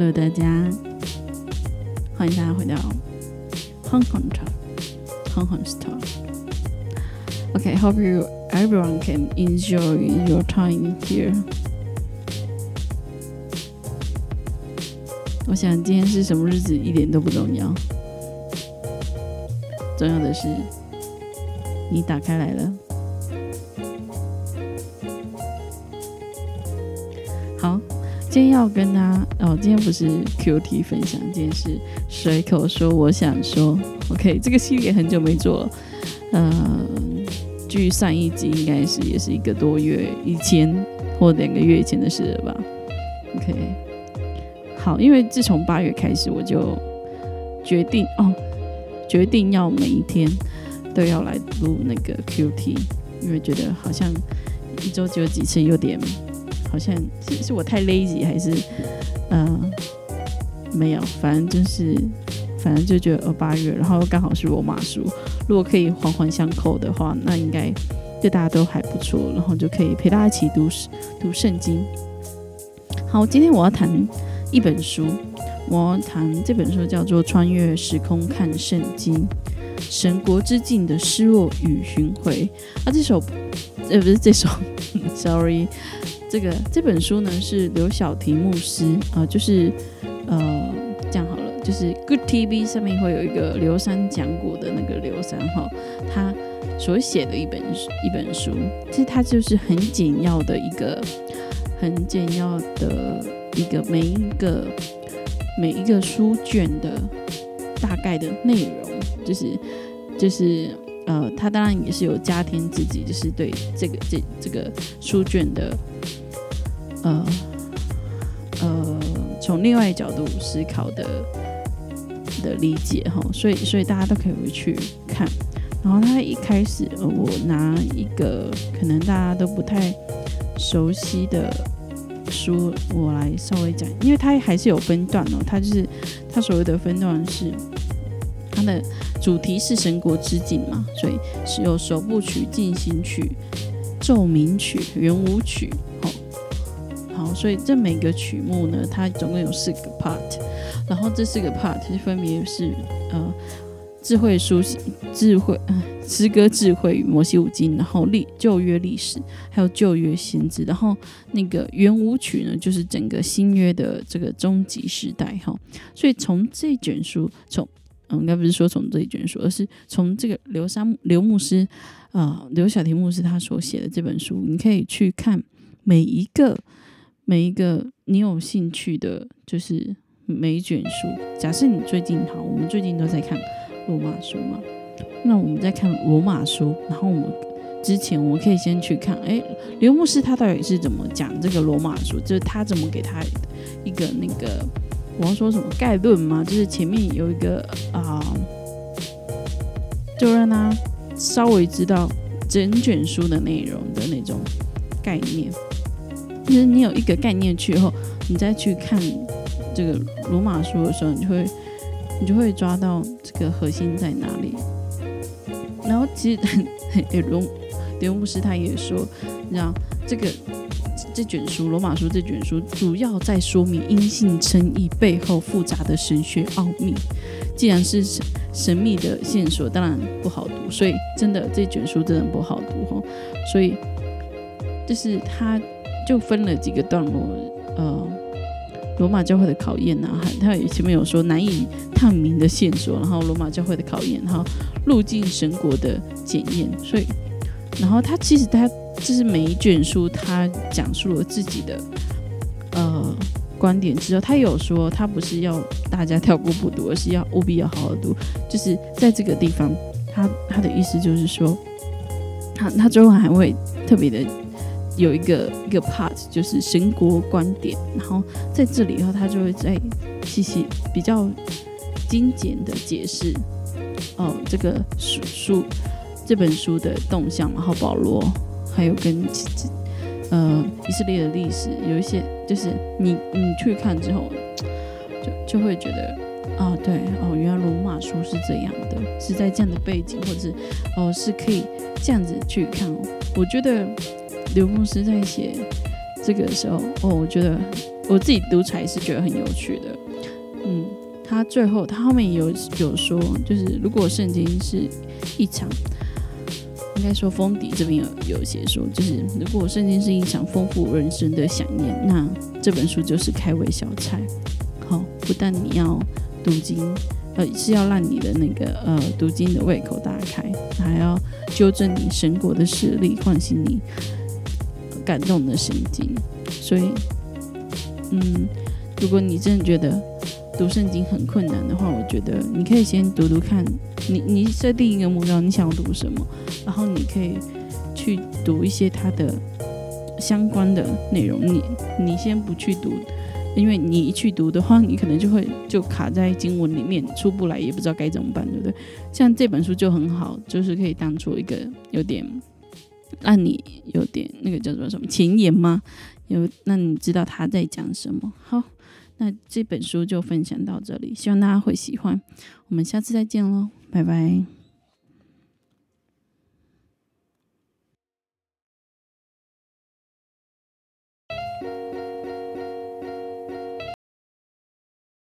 Hello，大家，欢迎大家回到 Hong Kong Talk, Hong Kong Talk. OK，hope you everyone can enjoy your time here. 我想今天是什么日子一点都不重要，重要的是你打开来了。好，今天要跟他哦，今天不是 Q T 分享，今天是随口说我想说。OK，这个系列很久没做了，呃，距上一集应该是也是一个多月以前或两个月以前的事了吧。OK，好，因为自从八月开始，我就决定哦，决定要每一天都要来录那个 Q T，因为觉得好像一周只有几次，有点。好像是是我太 lazy 还是嗯没有，反正就是反正就觉得呃八月，然后刚好是罗马书，如果可以环环相扣的话，那应该对大家都还不错，然后就可以陪大家一起读读圣经。好，今天我要谈一本书，我要谈这本书叫做《穿越时空看圣经：神国之境的失落与寻回》。啊，这首呃不是这首，sorry。这个这本书呢是刘晓婷牧师啊，就是呃这样好了，就是 Good TV 上面会有一个刘三讲古的那个刘三哈，他所写的一本一本书，其实它就是很简要的一个很简要的一个每一个每一个书卷的大概的内容，就是就是呃，他当然也是有加添自己，就是对这个这这个书卷的。呃呃，从另外一角度思考的的理解哈，所以所以大家都可以回去看。然后他一开始，我拿一个可能大家都不太熟悉的书，我来稍微讲，因为它还是有分段哦。它就是它所谓的分段是它的主题是神国之境嘛，所以是有首部曲、进行曲、奏鸣曲、圆舞曲。好，所以这每个曲目呢，它总共有四个 part，然后这四个 part 分别是呃智慧书信、智慧诗歌、智慧与摩西五经，然后历旧约历史，还有旧约先知，然后那个圆舞曲呢，就是整个新约的这个终极时代哈。所以从这卷书，从嗯，应该不是说从这一卷书，而是从这个刘山刘牧师啊，刘小婷牧师他所写的这本书，你可以去看每一个。每一个你有兴趣的，就是每一卷书。假设你最近好，我们最近都在看罗马书嘛，那我们在看罗马书，然后我们之前我们可以先去看，哎，刘牧师他到底是怎么讲这个罗马书？就是他怎么给他一个那个我要说什么概论吗？就是前面有一个啊，就让他稍微知道整卷书的内容的那种概念。其实你有一个概念去后，你再去看这个罗马书的时候，你就会你就会抓到这个核心在哪里。然后其实龙刘牧师他也说，你知道这个这卷书罗马书这卷书主要在说明阴性称义背后复杂的神学奥秘。既然是神神秘的线索，当然不好读，所以真的这卷书真的不好读哈。所以就是他。就分了几个段落，呃，罗马教会的考验呐，还他前面有说难以探明的线索，然后罗马教会的考验，然后路径神国的检验，所以，然后他其实他就是每一卷书，他讲述了自己的呃观点之后，他有说他不是要大家跳过不读，而是要务必要好好读，就是在这个地方，他他的意思就是说，他他最后还会特别的。有一个一个 part 就是神国观点，然后在这里的话，他就会在细细比较精简的解释哦，这个书书这本书的动向，然后保罗还有跟呃以色列的历史有一些，就是你你去看之后，就就会觉得啊，对哦，原来罗马书是这样的，是在这样的背景，或者是哦是可以这样子去看哦，我觉得。刘牧师在写这个的时候，哦，我觉得我自己读起来是觉得很有趣的。嗯，他最后他后面有有说，就是如果圣经是一场，应该说封底这边有有写说，就是如果圣经是一场丰富人生的飨宴，那这本书就是开胃小菜。好，不但你要读经，呃，是要让你的那个呃读经的胃口打开，还要纠正你神国的视力，唤醒你感动的神经。所以，嗯，如果你真的觉得读圣经很困难的话，我觉得你可以先读读看。你你设定一个目标，你想要读什么，然后你可以去读一些它的相关的内容。你你先不去读。因为你一去读的话，你可能就会就卡在经文里面出不来，也不知道该怎么办，对不对？像这本书就很好，就是可以当做一个有点让你有点那个叫做什么前言吗？有那你知道他在讲什么。好，那这本书就分享到这里，希望大家会喜欢。我们下次再见喽，拜拜。